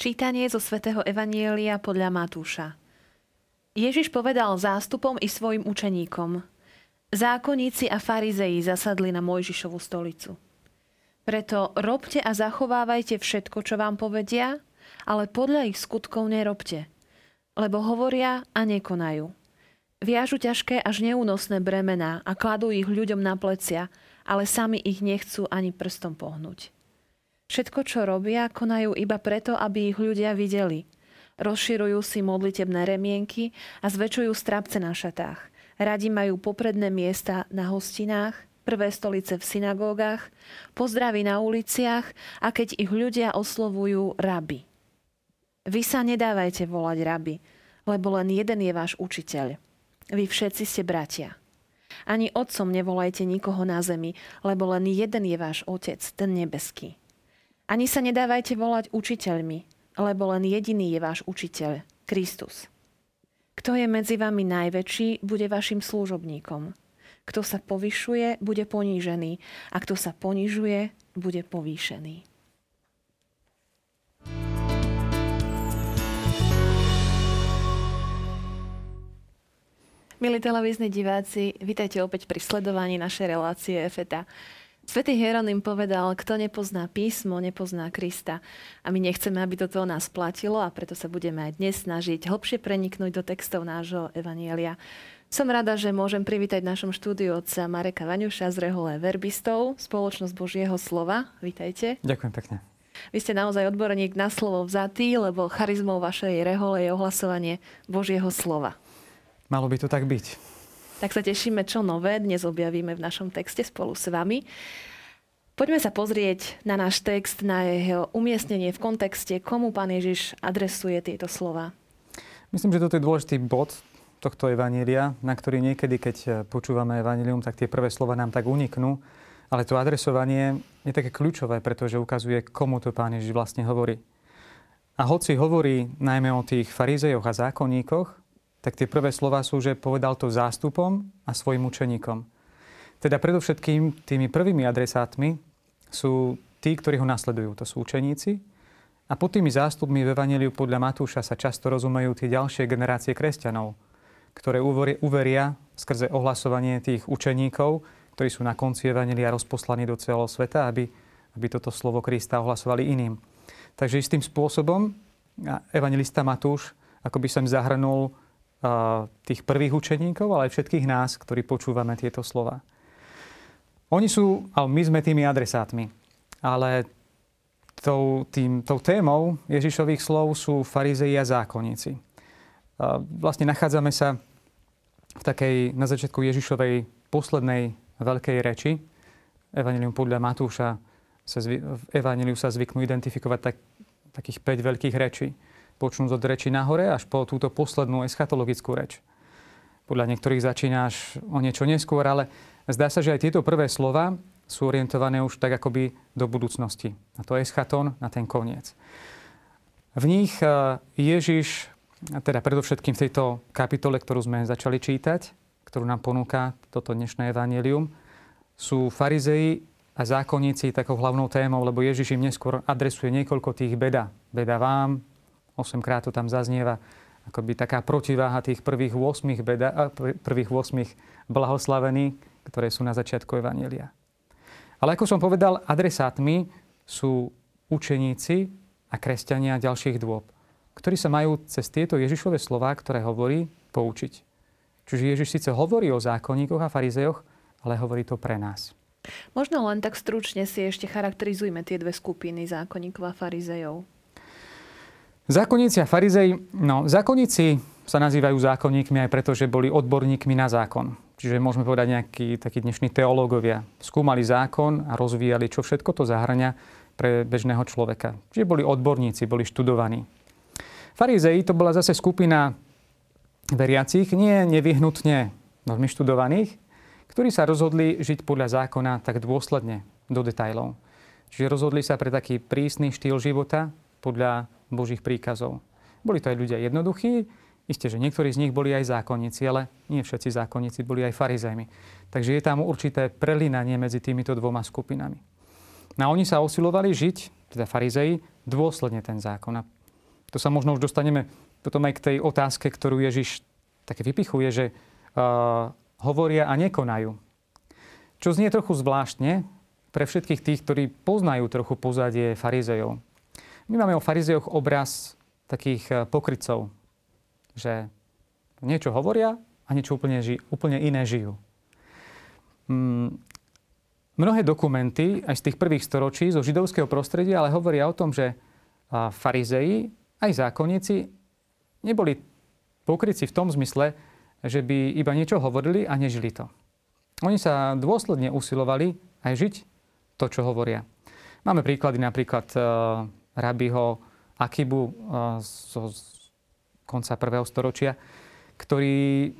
Čítanie zo svätého Evanielia podľa Matúša. Ježiš povedal zástupom i svojim učeníkom. Zákonníci a farizei zasadli na Mojžišovu stolicu. Preto robte a zachovávajte všetko, čo vám povedia, ale podľa ich skutkov nerobte. Lebo hovoria a nekonajú. Viažu ťažké až neúnosné bremená a kladú ich ľuďom na plecia, ale sami ich nechcú ani prstom pohnúť. Všetko, čo robia, konajú iba preto, aby ich ľudia videli. Rozširujú si modlitebné remienky a zväčšujú strapce na šatách. Radi majú popredné miesta na hostinách, prvé stolice v synagógach, pozdraví na uliciach a keď ich ľudia oslovujú rabi. Vy sa nedávajte volať rabi, lebo len jeden je váš učiteľ. Vy všetci ste bratia. Ani otcom nevolajte nikoho na zemi, lebo len jeden je váš otec, ten nebeský. Ani sa nedávajte volať učiteľmi, lebo len jediný je váš učiteľ, Kristus. Kto je medzi vami najväčší, bude vašim služobníkom. Kto sa povyšuje, bude ponížený a kto sa ponižuje, bude povýšený. Milí televízni diváci, vítajte opäť pri sledovaní našej relácie EFETA. Svetý Hieronym povedal, kto nepozná písmo, nepozná Krista. A my nechceme, aby toto nás platilo a preto sa budeme aj dnes snažiť hlbšie preniknúť do textov nášho Evanielia. Som rada, že môžem privítať v našom štúdiu otca Mareka Vaňuša z Rehole Verbistov, spoločnosť Božieho slova. Vítajte. Ďakujem pekne. Vy ste naozaj odborník na slovo vzatý, lebo charizmou vašej rehole je ohlasovanie Božieho slova. Malo by to tak byť tak sa tešíme, čo nové dnes objavíme v našom texte spolu s vami. Poďme sa pozrieť na náš text, na jeho umiestnenie v kontexte, komu pán Ježiš adresuje tieto slova. Myslím, že toto je dôležitý bod tohto evanília, na ktorý niekedy, keď počúvame evanílium, tak tie prvé slova nám tak uniknú. Ale to adresovanie je také kľúčové, pretože ukazuje, komu to pán Ježiš vlastne hovorí. A hoci hovorí najmä o tých farizejoch a zákonníkoch, tak tie prvé slova sú, že povedal to zástupom a svojim učeníkom. Teda predovšetkým tými prvými adresátmi sú tí, ktorí ho nasledujú. To sú učeníci. A pod tými zástupmi v Evangeliu podľa Matúša sa často rozumejú tie ďalšie generácie kresťanov, ktoré uveria skrze ohlasovanie tých učeníkov, ktorí sú na konci Evangelia rozposlaní do celého sveta, aby, aby toto slovo Krista ohlasovali iným. Takže istým spôsobom evangelista Matúš ako by som zahrnul tých prvých učeníkov, ale aj všetkých nás, ktorí počúvame tieto slova. Oni sú, ale my sme tými adresátmi. Ale tou, tým, tou témou Ježišových slov sú farizei a zákonníci. Vlastne nachádzame sa v takej, na začiatku Ježišovej poslednej veľkej reči. Evangelium podľa Matúša sa zvy, v Evangeliu sa zvyknú identifikovať tak, takých 5 veľkých rečí počnúť od reči nahore až po túto poslednú eschatologickú reč. Podľa niektorých začínaš o niečo neskôr, ale zdá sa, že aj tieto prvé slova sú orientované už tak akoby do budúcnosti. Na to eschaton, na ten koniec. V nich e, Ježiš, teda predovšetkým v tejto kapitole, ktorú sme začali čítať, ktorú nám ponúka toto dnešné evanelium, sú farizei a zákonníci takou hlavnou témou, lebo Ježiš im neskôr adresuje niekoľko tých beda. Beda vám, 8 krát to tam zaznieva, akoby taká protiváha tých prvých 8, beda, prvých 8 blahoslavení, ktoré sú na začiatku Evanielia. Ale ako som povedal, adresátmi sú učeníci a kresťania ďalších dôb, ktorí sa majú cez tieto Ježišové slová, ktoré hovorí, poučiť. Čiže Ježiš síce hovorí o zákonníkoch a farizejoch, ale hovorí to pre nás. Možno len tak stručne si ešte charakterizujme tie dve skupiny zákonníkov a farizejov. Zákonníci a farizej, no zákonníci sa nazývajú zákonníkmi aj preto, že boli odborníkmi na zákon. Čiže môžeme povedať nejakí takí dnešní teológovia. Skúmali zákon a rozvíjali, čo všetko to zahrania pre bežného človeka. Čiže boli odborníci, boli študovaní. Farizei to bola zase skupina veriacich, nie nevyhnutne veľmi študovaných, ktorí sa rozhodli žiť podľa zákona tak dôsledne, do detajlov. Čiže rozhodli sa pre taký prísny štýl života podľa Božích príkazov. Boli to aj ľudia jednoduchí, Isté, že niektorí z nich boli aj zákonníci, ale nie všetci zákonníci boli aj farizejmi. Takže je tam určité prelinanie medzi týmito dvoma skupinami. No a oni sa osilovali žiť, teda farizei, dôsledne ten zákon. A To sa možno už dostaneme potom aj k tej otázke, ktorú Ježiš také vypichuje, že uh, hovoria a nekonajú. Čo znie trochu zvláštne pre všetkých tých, ktorí poznajú trochu pozadie farizejov. My máme o farizejoch obraz takých uh, pokrycov, že niečo hovoria a niečo úplne, ži- úplne iné žijú. Mm, mnohé dokumenty aj z tých prvých storočí zo židovského prostredia ale hovoria o tom, že farizeji aj zákonníci neboli pokryci v tom zmysle, že by iba niečo hovorili a nežili to. Oni sa dôsledne usilovali aj žiť to, čo hovoria. Máme príklady napríklad uh, rabiho Akibu uh, zo konca prvého storočia, ktorý,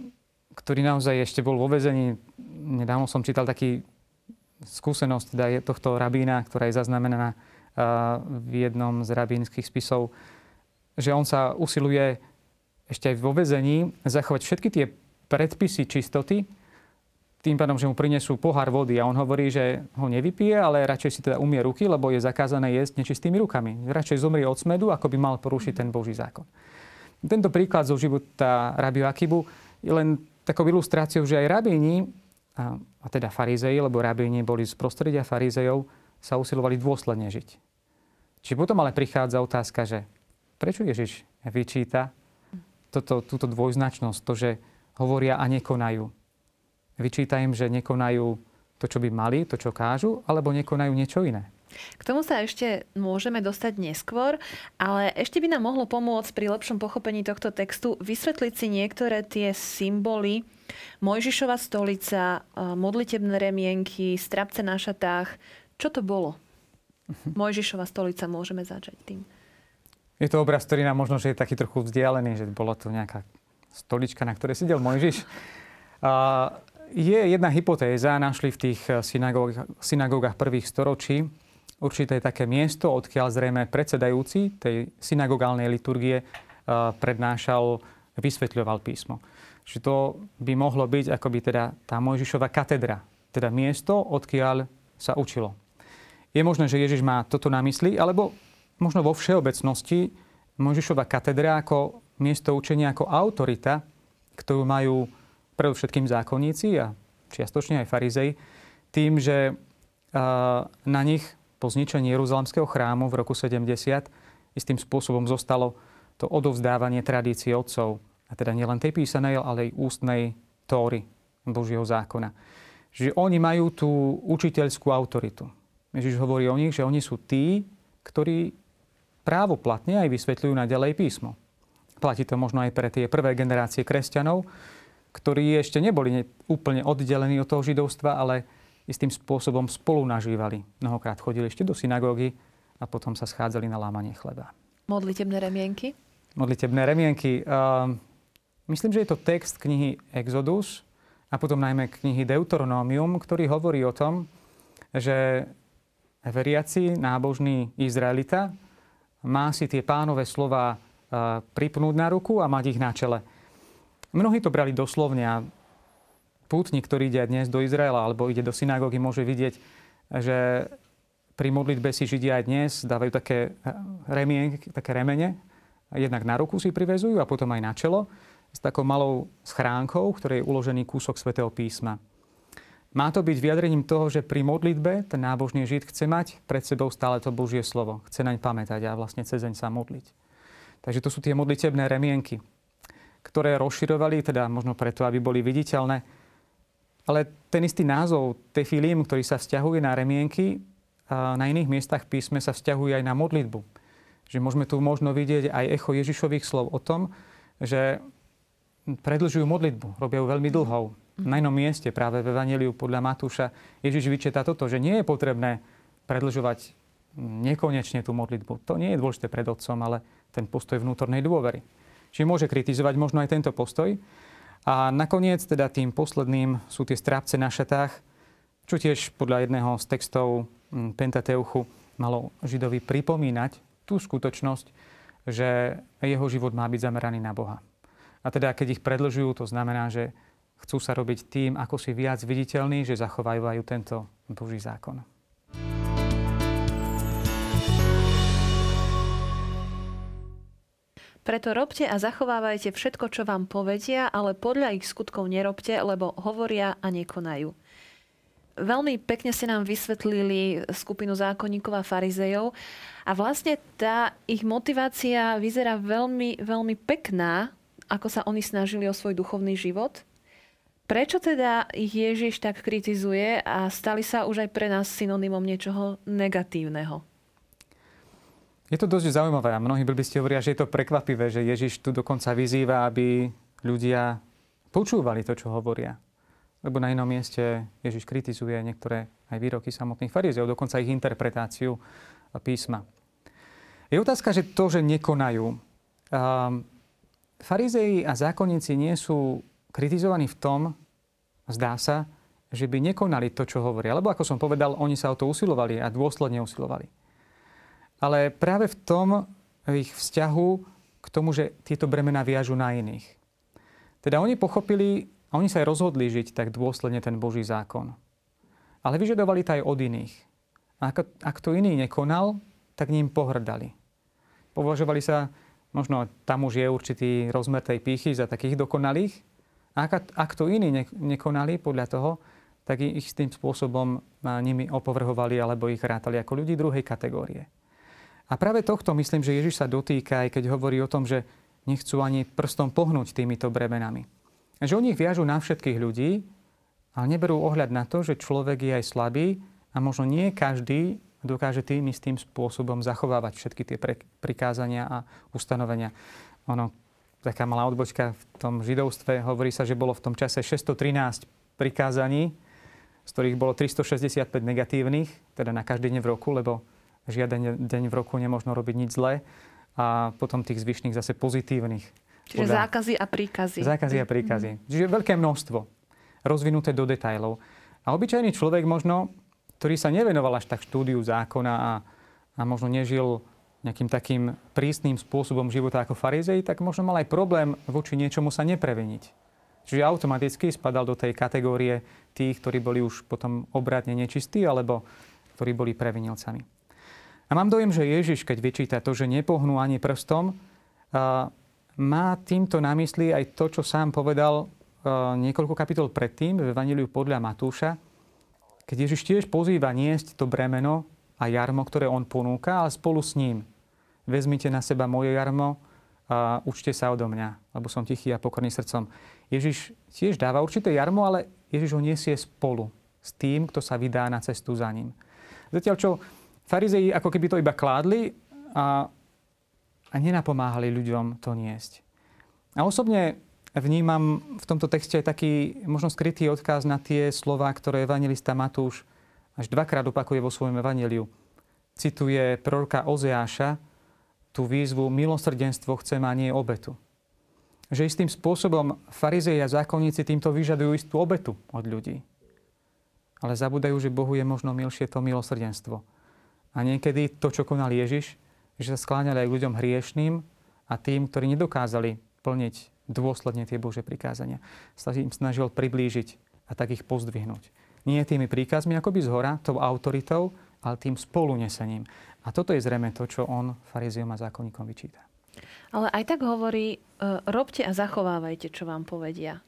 ktorý naozaj ešte bol vo vezení. Nedávno som čítal taký skúsenosť teda tohto rabína, ktorá je zaznamenaná uh, v jednom z rabínskych spisov, že on sa usiluje ešte aj vo vezení zachovať všetky tie predpisy čistoty, tým pádom, že mu prinesú pohár vody a on hovorí, že ho nevypije, ale radšej si teda umie ruky, lebo je zakázané jesť nečistými rukami. Radšej zomrie od smedu, ako by mal porušiť ten Boží zákon. Tento príklad zo života Rabiu Akibu je len takou ilustráciou, že aj rabíni, a, a teda farizei, lebo rabíni boli z prostredia farizejov, sa usilovali dôsledne žiť. Či potom ale prichádza otázka, že prečo Ježiš vyčíta toto, túto dvojznačnosť, to, že hovoria a nekonajú. Vyčíta im, že nekonajú to, čo by mali, to, čo kážu, alebo nekonajú niečo iné. K tomu sa ešte môžeme dostať neskôr, ale ešte by nám mohlo pomôcť pri lepšom pochopení tohto textu vysvetliť si niektoré tie symboly. Mojžišova stolica, modlitebné remienky, strapce na šatách. Čo to bolo? Mhm. Mojžišova stolica, môžeme začať tým. Je to obraz, ktorý nám možno, že je taký trochu vzdialený, že bolo to nejaká stolička, na ktorej sedel Mojžiš. A je jedna hypotéza, našli v tých synagógach, synagógach prvých storočí, určité také miesto, odkiaľ zrejme predsedajúci tej synagogálnej liturgie prednášal, vysvetľoval písmo. Že to by mohlo byť akoby teda tá Mojžišova katedra, teda miesto, odkiaľ sa učilo. Je možné, že Ježiš má toto na mysli, alebo možno vo všeobecnosti Mojžišova katedra ako miesto učenia, ako autorita, ktorú majú predovšetkým zákonníci a čiastočne aj farizej, tým, že na nich po zničení Jeruzalemského chrámu v roku 70 istým spôsobom zostalo to odovzdávanie tradície otcov. A teda nielen tej písanej, ale aj ústnej tóry Božieho zákona. Že oni majú tú učiteľskú autoritu. Ježiš hovorí o nich, že oni sú tí, ktorí právoplatne aj vysvetľujú na ďalej písmo. Platí to možno aj pre tie prvé generácie kresťanov, ktorí ešte neboli úplne oddelení od toho židovstva, ale istým spôsobom spolu nažívali. Mnohokrát chodili ešte do synagógy a potom sa schádzali na lámanie chleba. Modlitebné remienky? Modlitebné remienky. Uh, myslím, že je to text knihy Exodus a potom najmä knihy Deuteronomium, ktorý hovorí o tom, že veriaci, nábožný Izraelita má si tie pánové slova pripnúť na ruku a mať ich na čele. Mnohí to brali doslovne a pútnik, ktorý ide dnes do Izraela alebo ide do synagógy, môže vidieť, že pri modlitbe si Židia aj dnes dávajú také, remien, také remene. Jednak na ruku si privezujú a potom aj na čelo s takou malou schránkou, v ktorej je uložený kúsok svätého písma. Má to byť vyjadrením toho, že pri modlitbe ten nábožný žid chce mať pred sebou stále to Božie slovo. Chce naň pamätať a vlastne cezeň sa modliť. Takže to sú tie modlitebné remienky, ktoré rozširovali, teda možno preto, aby boli viditeľné. Ale ten istý názov, tefilim, ktorý sa vzťahuje na remienky, na iných miestach písme sa vzťahuje aj na modlitbu. Že môžeme tu možno vidieť aj echo Ježišových slov o tom, že predlžujú modlitbu, robia ju veľmi dlhou na inom mieste, práve v Evangeliu podľa Matúša, Ježiš vyčetá toto, že nie je potrebné predlžovať nekonečne tú modlitbu. To nie je dôležité pred Otcom, ale ten postoj vnútornej dôvery. Čiže môže kritizovať možno aj tento postoj. A nakoniec teda tým posledným sú tie strápce na šatách, čo tiež podľa jedného z textov hm, Pentateuchu malo Židovi pripomínať tú skutočnosť, že jeho život má byť zameraný na Boha. A teda keď ich predlžujú, to znamená, že chcú sa robiť tým, ako si viac viditeľní, že zachovajú tento Boží zákon. Preto robte a zachovávajte všetko, čo vám povedia, ale podľa ich skutkov nerobte, lebo hovoria a nekonajú. Veľmi pekne ste nám vysvetlili skupinu zákonníkov a farizejov a vlastne tá ich motivácia vyzerá veľmi, veľmi pekná, ako sa oni snažili o svoj duchovný život. Prečo teda ich Ježiš tak kritizuje a stali sa už aj pre nás synonymom niečoho negatívneho? Je to dosť zaujímavé a mnohí ste hovoria, že je to prekvapivé, že Ježiš tu dokonca vyzýva, aby ľudia počúvali to, čo hovoria. Lebo na inom mieste Ježiš kritizuje niektoré aj výroky samotných farizeov, dokonca ich interpretáciu písma. Je otázka, že to, že nekonajú. Farizei a zákonníci nie sú kritizovaní v tom, zdá sa, že by nekonali to, čo hovoria. Lebo ako som povedal, oni sa o to usilovali a dôsledne usilovali ale práve v tom ich vzťahu k tomu, že tieto bremena viažu na iných. Teda oni pochopili a oni sa aj rozhodli žiť tak dôsledne ten Boží zákon. Ale vyžadovali to aj od iných. A ak, ak to iný nekonal, tak ním pohrdali. Považovali sa, možno tam už je určitý rozmer tej pýchy za takých dokonalých. A ak, ak to iní ne, nekonali podľa toho, tak ich tým spôsobom nimi opovrhovali alebo ich rátali ako ľudí druhej kategórie. A práve tohto myslím, že Ježiš sa dotýka, aj keď hovorí o tom, že nechcú ani prstom pohnúť týmito bremenami. Že oni ich viažu na všetkých ľudí, ale neberú ohľad na to, že človek je aj slabý a možno nie každý dokáže tým istým spôsobom zachovávať všetky tie prikázania a ustanovenia. Ono, taká malá odbočka v tom židovstve, hovorí sa, že bolo v tom čase 613 prikázaní, z ktorých bolo 365 negatívnych, teda na každý deň v roku, lebo žiaden deň v roku nemôžno robiť nič zlé a potom tých zvyšných zase pozitívnych. Čiže podľa... zákazy a príkazy. Zákazy a príkazy. Mm. Čiže veľké množstvo, rozvinuté do detajlov. A obyčajný človek možno, ktorý sa nevenoval až tak štúdiu zákona a, a možno nežil nejakým takým prísnym spôsobom života ako farizej, tak možno mal aj problém voči niečomu sa nepreveniť. Čiže automaticky spadal do tej kategórie tých, ktorí boli už potom obradne nečistí alebo ktorí boli previnilcami. A mám dojem, že Ježiš, keď vyčíta to, že nepohnú ani prstom, má týmto na mysli aj to, čo sám povedal niekoľko kapitol predtým v Evaníliu podľa Matúša, keď Ježiš tiež pozýva niesť to bremeno a jarmo, ktoré on ponúka, ale spolu s ním. Vezmite na seba moje jarmo a učte sa odo mňa, lebo som tichý a pokorný srdcom. Ježiš tiež dáva určité jarmo, ale Ježiš ho nesie spolu s tým, kto sa vydá na cestu za ním. Zatiaľ, čo Farizei ako keby to iba kládli a, a nenapomáhali ľuďom to niesť. A osobne vnímam v tomto texte aj taký možno skrytý odkaz na tie slova, ktoré evangelista Matúš až dvakrát opakuje vo svojom evaneliu. Cituje proroka Ozeáša tú výzvu milosrdenstvo chcem a nie obetu. Že istým spôsobom farizei a zákonníci týmto vyžadujú istú obetu od ľudí. Ale zabudajú, že Bohu je možno milšie to milosrdenstvo a niekedy to, čo konal Ježiš, že sa skláňali aj ľuďom hriešným a tým, ktorí nedokázali plniť dôsledne tie Bože prikázania. Sa im snažil priblížiť a tak ich pozdvihnúť. Nie tými príkazmi akoby z hora, tou autoritou, ale tým spolunesením. A toto je zrejme to, čo on farizeom a zákonníkom vyčíta. Ale aj tak hovorí, e, robte a zachovávajte, čo vám povedia.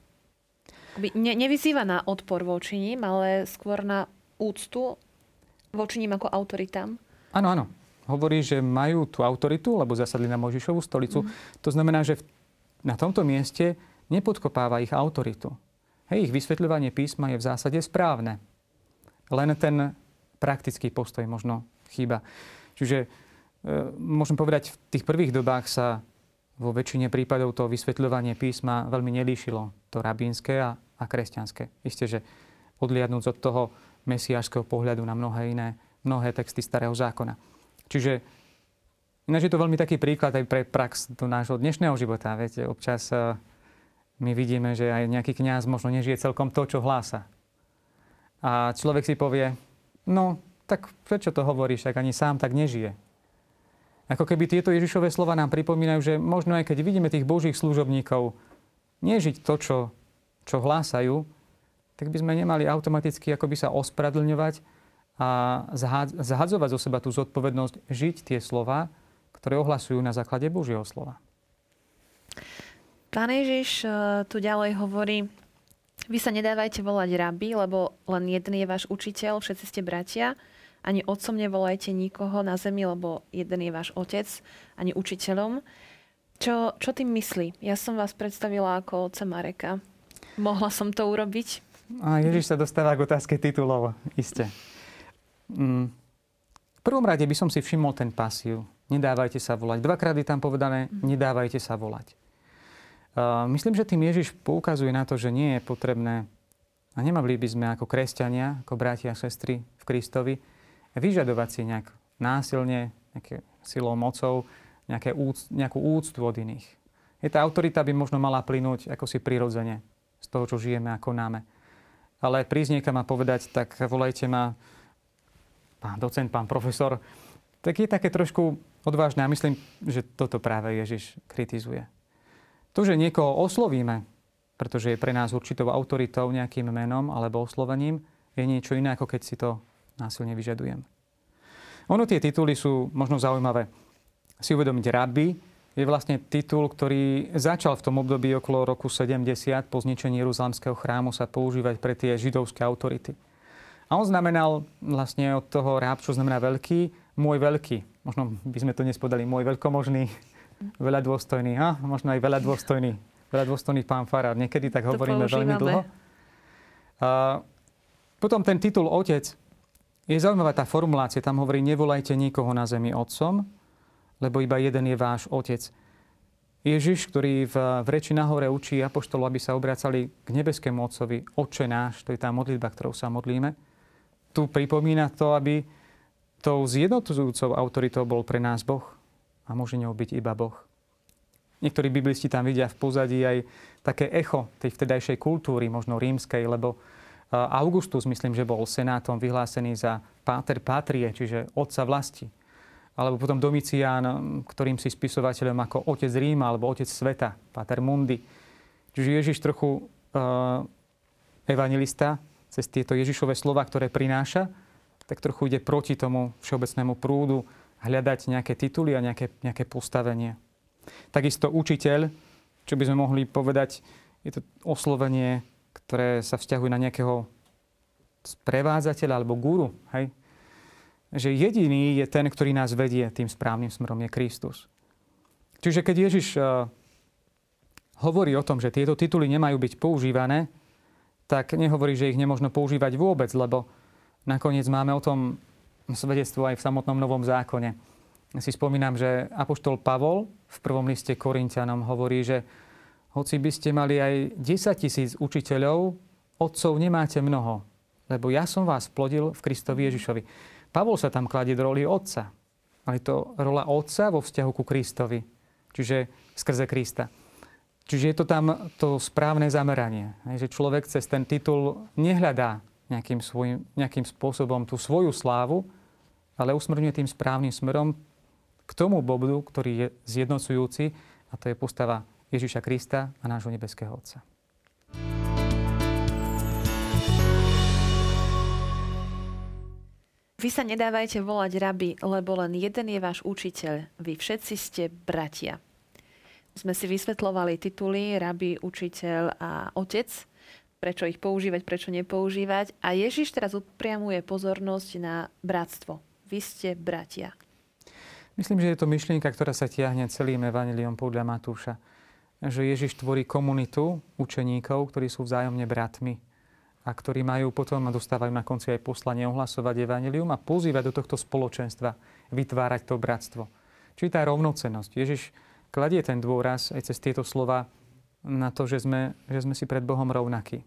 Ne, nevyzýva na odpor voči ním, ale skôr na úctu voči ním ako autoritám? Áno, áno. Hovorí, že majú tú autoritu, lebo zasadli na Možišovú stolicu. Mm. To znamená, že na tomto mieste nepodkopáva ich autoritu. Hej, ich vysvetľovanie písma je v zásade správne. Len ten praktický postoj možno chýba. Čiže e, môžem povedať, v tých prvých dobách sa vo väčšine prípadov to vysvetľovanie písma veľmi nelíšilo. To rabínske a, a kresťanské. Isté, že odliadnúť od toho mesiášského pohľadu na mnohé iné, mnohé texty Starého zákona. Čiže ináč je to veľmi taký príklad aj pre prax do nášho dnešného života. Viete, občas uh, my vidíme, že aj nejaký kňaz možno nežije celkom to, čo hlása. A človek si povie, no, tak prečo to hovoríš, ak ani sám tak nežije. Ako keby tieto Ježišové slova nám pripomínajú, že možno aj keď vidíme tých božích služobníkov nežiť to, čo, čo hlásajú, tak by sme nemali automaticky akoby sa ospravedlňovať a zhadzovať zo seba tú zodpovednosť žiť tie slova, ktoré ohlasujú na základe Božieho slova. Pán Ježiš eh, tu ďalej hovorí, vy sa nedávajte volať rabi, lebo len jeden je váš učiteľ, všetci ste bratia. Ani otcom nevolajte nikoho na zemi, lebo jeden je váš otec, ani učiteľom. Čo, čo tým myslí? Ja som vás predstavila ako otca Mareka. Mohla som to urobiť? A Ježiš sa dostáva k otázke titulov, iste. Mm. V prvom rade by som si všimol ten pasív. Nedávajte sa volať. Dvakrát je tam povedané, nedávajte sa volať. Uh, myslím, že tým Ježiš poukazuje na to, že nie je potrebné a nemali by sme ako kresťania, ako bratia a sestry v Kristovi, vyžadovať si nejak násilne, nejaké silou, mocou, nejaké úc, nejakú úctu od iných. Je tá autorita by možno mala plynúť ako si prirodzene z toho, čo žijeme a konáme. Ale prísť niekam a povedať, tak volajte ma pán docent, pán profesor, tak je také trošku odvážne a myslím, že toto práve Ježiš kritizuje. To, že niekoho oslovíme, pretože je pre nás určitou autoritou, nejakým menom alebo oslovením, je niečo iné, ako keď si to násilne vyžadujem. Ono tie tituly sú možno zaujímavé. Si uvedomiť rabbi je vlastne titul, ktorý začal v tom období okolo roku 70 po zničení Jeruzalemského chrámu sa používať pre tie židovské autority. A on znamenal vlastne od toho ráb, čo znamená veľký, môj veľký. Možno by sme to dnes podali, môj veľkomožný, veľa dôstojný. A možno aj veľa dôstojný. Veľa dôstojný pán Farár. Niekedy tak hovoríme veľmi dlho. A potom ten titul otec je zaujímavá tá formulácia. Tam hovorí, nevolajte nikoho na zemi otcom, lebo iba jeden je váš otec. Ježiš, ktorý v, v reči nahore učí apoštolov, aby sa obracali k nebeskému Otcovi, Otče náš, to je tá modlitba, ktorou sa modlíme, tu pripomína to, aby tou zjednotujúcou autoritou bol pre nás Boh a môže ňou byť iba Boh. Niektorí biblisti tam vidia v pozadí aj také echo tej vtedajšej kultúry, možno rímskej, lebo Augustus, myslím, že bol senátom vyhlásený za páter patrie, čiže otca vlasti. Alebo potom Domicián, ktorým si spisovateľom ako otec Ríma alebo otec sveta, páter Mundi. Čiže Ježiš trochu uh, evangelista cez tieto Ježišové slova, ktoré prináša, tak trochu ide proti tomu všeobecnému prúdu hľadať nejaké tituly a nejaké, nejaké postavenie. Takisto učiteľ, čo by sme mohli povedať, je to oslovenie ktoré sa vzťahujú na nejakého sprevádzateľa alebo guru. Hej? Že jediný je ten, ktorý nás vedie tým správnym smerom, je Kristus. Čiže keď Ježiš uh, hovorí o tom, že tieto tituly nemajú byť používané, tak nehovorí, že ich nemôžno používať vôbec, lebo nakoniec máme o tom svedectvo aj v samotnom Novom zákone. Si spomínam, že Apoštol Pavol v prvom liste Korintianom hovorí, že hoci by ste mali aj 10 tisíc učiteľov, otcov nemáte mnoho, lebo ja som vás plodil v Kristovi Ježišovi. Pavol sa tam kladie do roli otca. Ale to rola otca vo vzťahu ku Kristovi. Čiže skrze Krista. Čiže je to tam to správne zameranie. Že človek cez ten titul nehľadá nejakým, svojim, nejakým spôsobom tú svoju slávu, ale usmrňuje tým správnym smerom k tomu bodu, ktorý je zjednocujúci a to je postava Ježiša Krista a nášho nebeského Otca. Vy sa nedávajte volať rabi, lebo len jeden je váš učiteľ. Vy všetci ste bratia. Sme si vysvetlovali tituly rabi, učiteľ a otec. Prečo ich používať, prečo nepoužívať. A Ježiš teraz upriamuje pozornosť na bratstvo. Vy ste bratia. Myslím, že je to myšlienka, ktorá sa tiahne celým evaniliom podľa Matúša že Ježiš tvorí komunitu učeníkov, ktorí sú vzájomne bratmi a ktorí majú potom a dostávajú na konci aj poslanie ohlasovať evanelium a pozývať do tohto spoločenstva, vytvárať to bratstvo. Čiže tá rovnocenosť. Ježiš kladie ten dôraz aj cez tieto slova na to, že sme, že sme si pred Bohom rovnakí.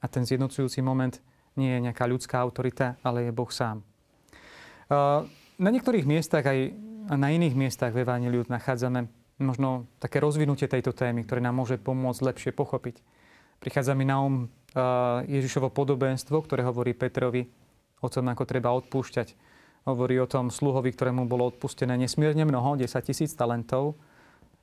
A ten zjednocujúci moment nie je nejaká ľudská autorita, ale je Boh sám. Na niektorých miestach aj na iných miestach v Evangeliu nachádzame možno také rozvinutie tejto témy, ktoré nám môže pomôcť lepšie pochopiť. Prichádza mi na um Ježišovo podobenstvo, ktoré hovorí Petrovi o tom, ako treba odpúšťať. Hovorí o tom sluhovi, ktorému bolo odpustené nesmierne mnoho, 10 tisíc talentov,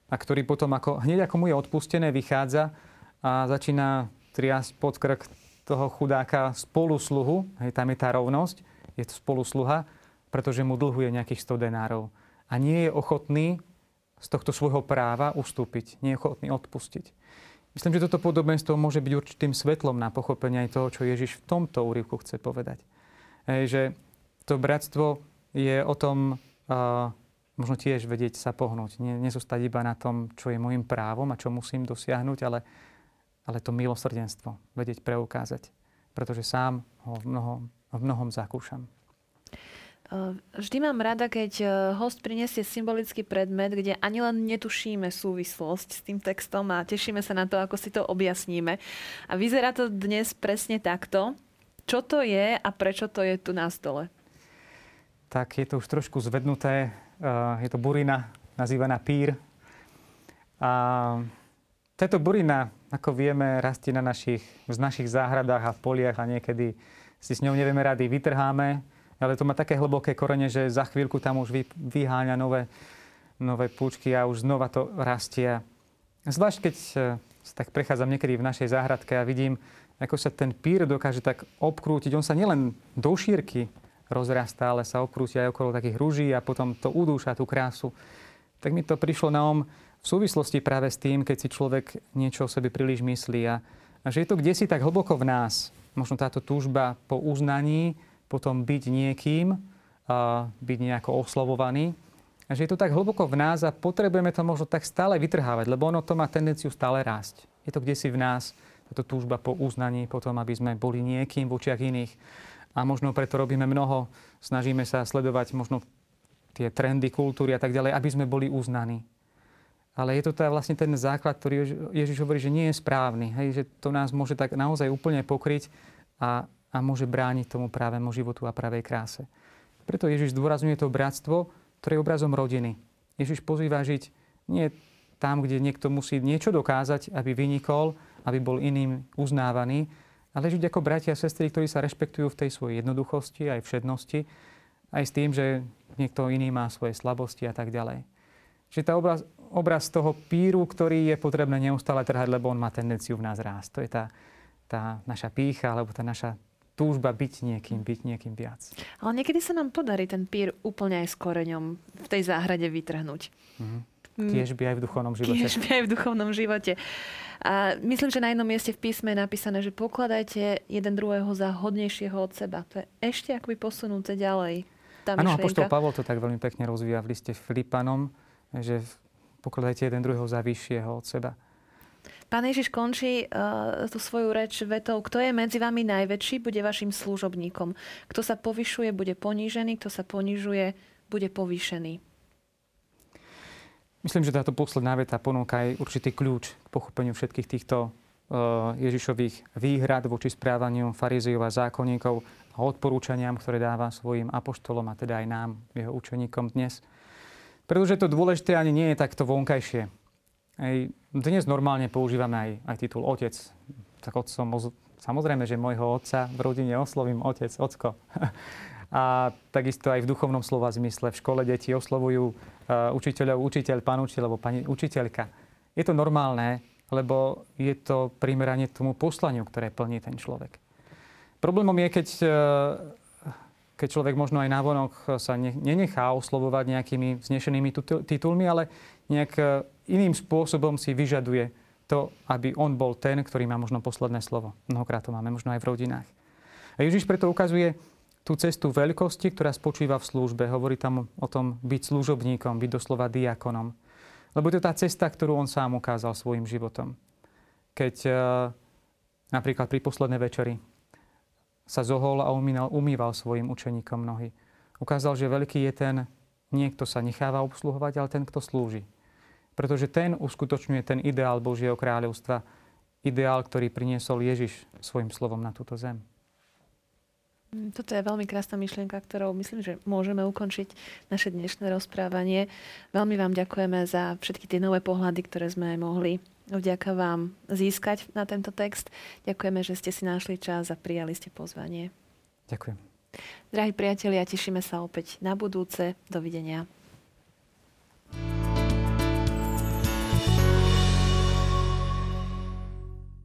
a ktorý potom, ako, hneď ako mu je odpustené, vychádza a začína triasť pod krk toho chudáka spolusluhu. Hej, tam je tá rovnosť, je to spolusluha, pretože mu dlhuje nejakých 100 denárov. A nie je ochotný z tohto svojho práva ustúpiť, nie je ochotný odpustiť. Myslím, že toto podobenstvo môže byť určitým svetlom na pochopenie aj toho, čo Ježiš v tomto úryvku chce povedať. Hej, že to bratstvo je o tom uh, možno tiež vedieť sa pohnúť. Nie, nezostať iba na tom, čo je môjim právom a čo musím dosiahnuť, ale, ale to milosrdenstvo vedieť preukázať. Pretože sám ho v mnohom, v mnohom zakúšam. Vždy mám rada, keď e, host prinesie symbolický predmet, kde ani len netušíme súvislosť s tým textom a tešíme sa na to, ako si to objasníme. A vyzerá to dnes presne takto. Čo to je a prečo to je tu na stole? Tak je to už trošku zvednuté. E, je to burina, nazývaná pír. A táto burina, ako vieme, rastie na našich, v našich záhradách a poliach a niekedy si s ňou nevieme rady, vytrháme ale to má také hlboké korene, že za chvíľku tam už vyháňa nové, nové púčky a už znova to rastie. Zvlášť keď e, tak prechádzam niekedy v našej záhradke a vidím, ako sa ten pír dokáže tak obkrútiť. On sa nielen do šírky rozrastá, ale sa obkrúti aj okolo takých rúží a potom to udúša tú krásu. Tak mi to prišlo na om v súvislosti práve s tým, keď si človek niečo o sebe príliš myslí a, a že je to kde si tak hlboko v nás. Možno táto túžba po uznaní, potom byť niekým, byť nejako oslovovaný. A že je to tak hlboko v nás a potrebujeme to možno tak stále vytrhávať, lebo ono to má tendenciu stále rásť. Je to kde si v nás, táto túžba po uznaní, po tom, aby sme boli niekým v očiach iných. A možno preto robíme mnoho, snažíme sa sledovať možno tie trendy, kultúry a tak ďalej, aby sme boli uznaní. Ale je to teda vlastne ten základ, ktorý Ježiš hovorí, že nie je správny. Hej, že to nás môže tak naozaj úplne pokryť a a môže brániť tomu právému životu a pravej kráse. Preto Ježiš zdôrazňuje to bratstvo, ktoré je obrazom rodiny. Ježiš pozýva žiť nie tam, kde niekto musí niečo dokázať, aby vynikol, aby bol iným uznávaný, ale žiť ako bratia a sestry, ktorí sa rešpektujú v tej svojej jednoduchosti, aj všednosti, aj s tým, že niekto iný má svoje slabosti a tak ďalej. Čiže tá obraz, obraz toho píru, ktorý je potrebné neustále trhať, lebo on má tendenciu v nás rásť. To je tá, tá naša pícha, alebo tá naša túžba byť niekým, byť niekým viac. Ale niekedy sa nám podarí ten pír úplne aj s koreňom v tej záhrade vytrhnúť. Mm-hmm. Tiež by aj v duchovnom živote. Tiež by aj v duchovnom živote. A myslím, že na jednom mieste v písme je napísané, že pokladajte jeden druhého za hodnejšieho od seba. To je ešte akoby posunuté ďalej. Áno, apoštol Pavol to tak veľmi pekne rozvíja v liste Filipanom, že pokladajte jeden druhého za vyššieho od seba. Pán Ježiš končí uh, tú svoju reč vetou, kto je medzi vami najväčší, bude vašim služobníkom. Kto sa povyšuje, bude ponížený, kto sa ponižuje, bude povýšený. Myslím, že táto posledná veta ponúka aj určitý kľúč k pochopeniu všetkých týchto uh, Ježišových výhrad voči správaniu farizejov a zákonníkov a odporúčaniam, ktoré dáva svojim apoštolom a teda aj nám, jeho učeníkom dnes. Pretože to dôležité ani nie je takto vonkajšie. Ej, dnes normálne používame aj, aj titul otec. Tak otcom, samozrejme, že môjho otca v rodine oslovím otec, ocko. A takisto aj v duchovnom slova zmysle. V škole deti oslovujú uh, učiteľov, učiteľ, pán učiteľ alebo pani učiteľka. Je to normálne, lebo je to primeranie tomu poslaniu, ktoré plní ten človek. Problémom je, keď, uh, keď človek možno aj návonok sa nenechá oslovovať nejakými vznešenými titulmi, ale nejak uh, iným spôsobom si vyžaduje to, aby on bol ten, ktorý má možno posledné slovo. Mnohokrát to máme možno aj v rodinách. A Ježiš preto ukazuje tú cestu veľkosti, ktorá spočíva v službe. Hovorí tam o tom byť služobníkom, byť doslova diakonom. Lebo to je tá cesta, ktorú on sám ukázal svojim životom. Keď e, napríklad pri poslednej večeri sa zohol a umýval, umýval svojim učeníkom nohy. Ukázal, že veľký je ten, niekto sa necháva obsluhovať, ale ten, kto slúži. Pretože ten uskutočňuje ten ideál Božieho kráľovstva, ideál, ktorý priniesol Ježiš svojim slovom na túto zem. Mm, toto je veľmi krásna myšlienka, ktorou myslím, že môžeme ukončiť naše dnešné rozprávanie. Veľmi vám ďakujeme za všetky tie nové pohľady, ktoré sme mohli vďaka vám získať na tento text. Ďakujeme, že ste si našli čas a prijali ste pozvanie. Ďakujem. Drahí priatelia, tešíme sa opäť na budúce. Dovidenia.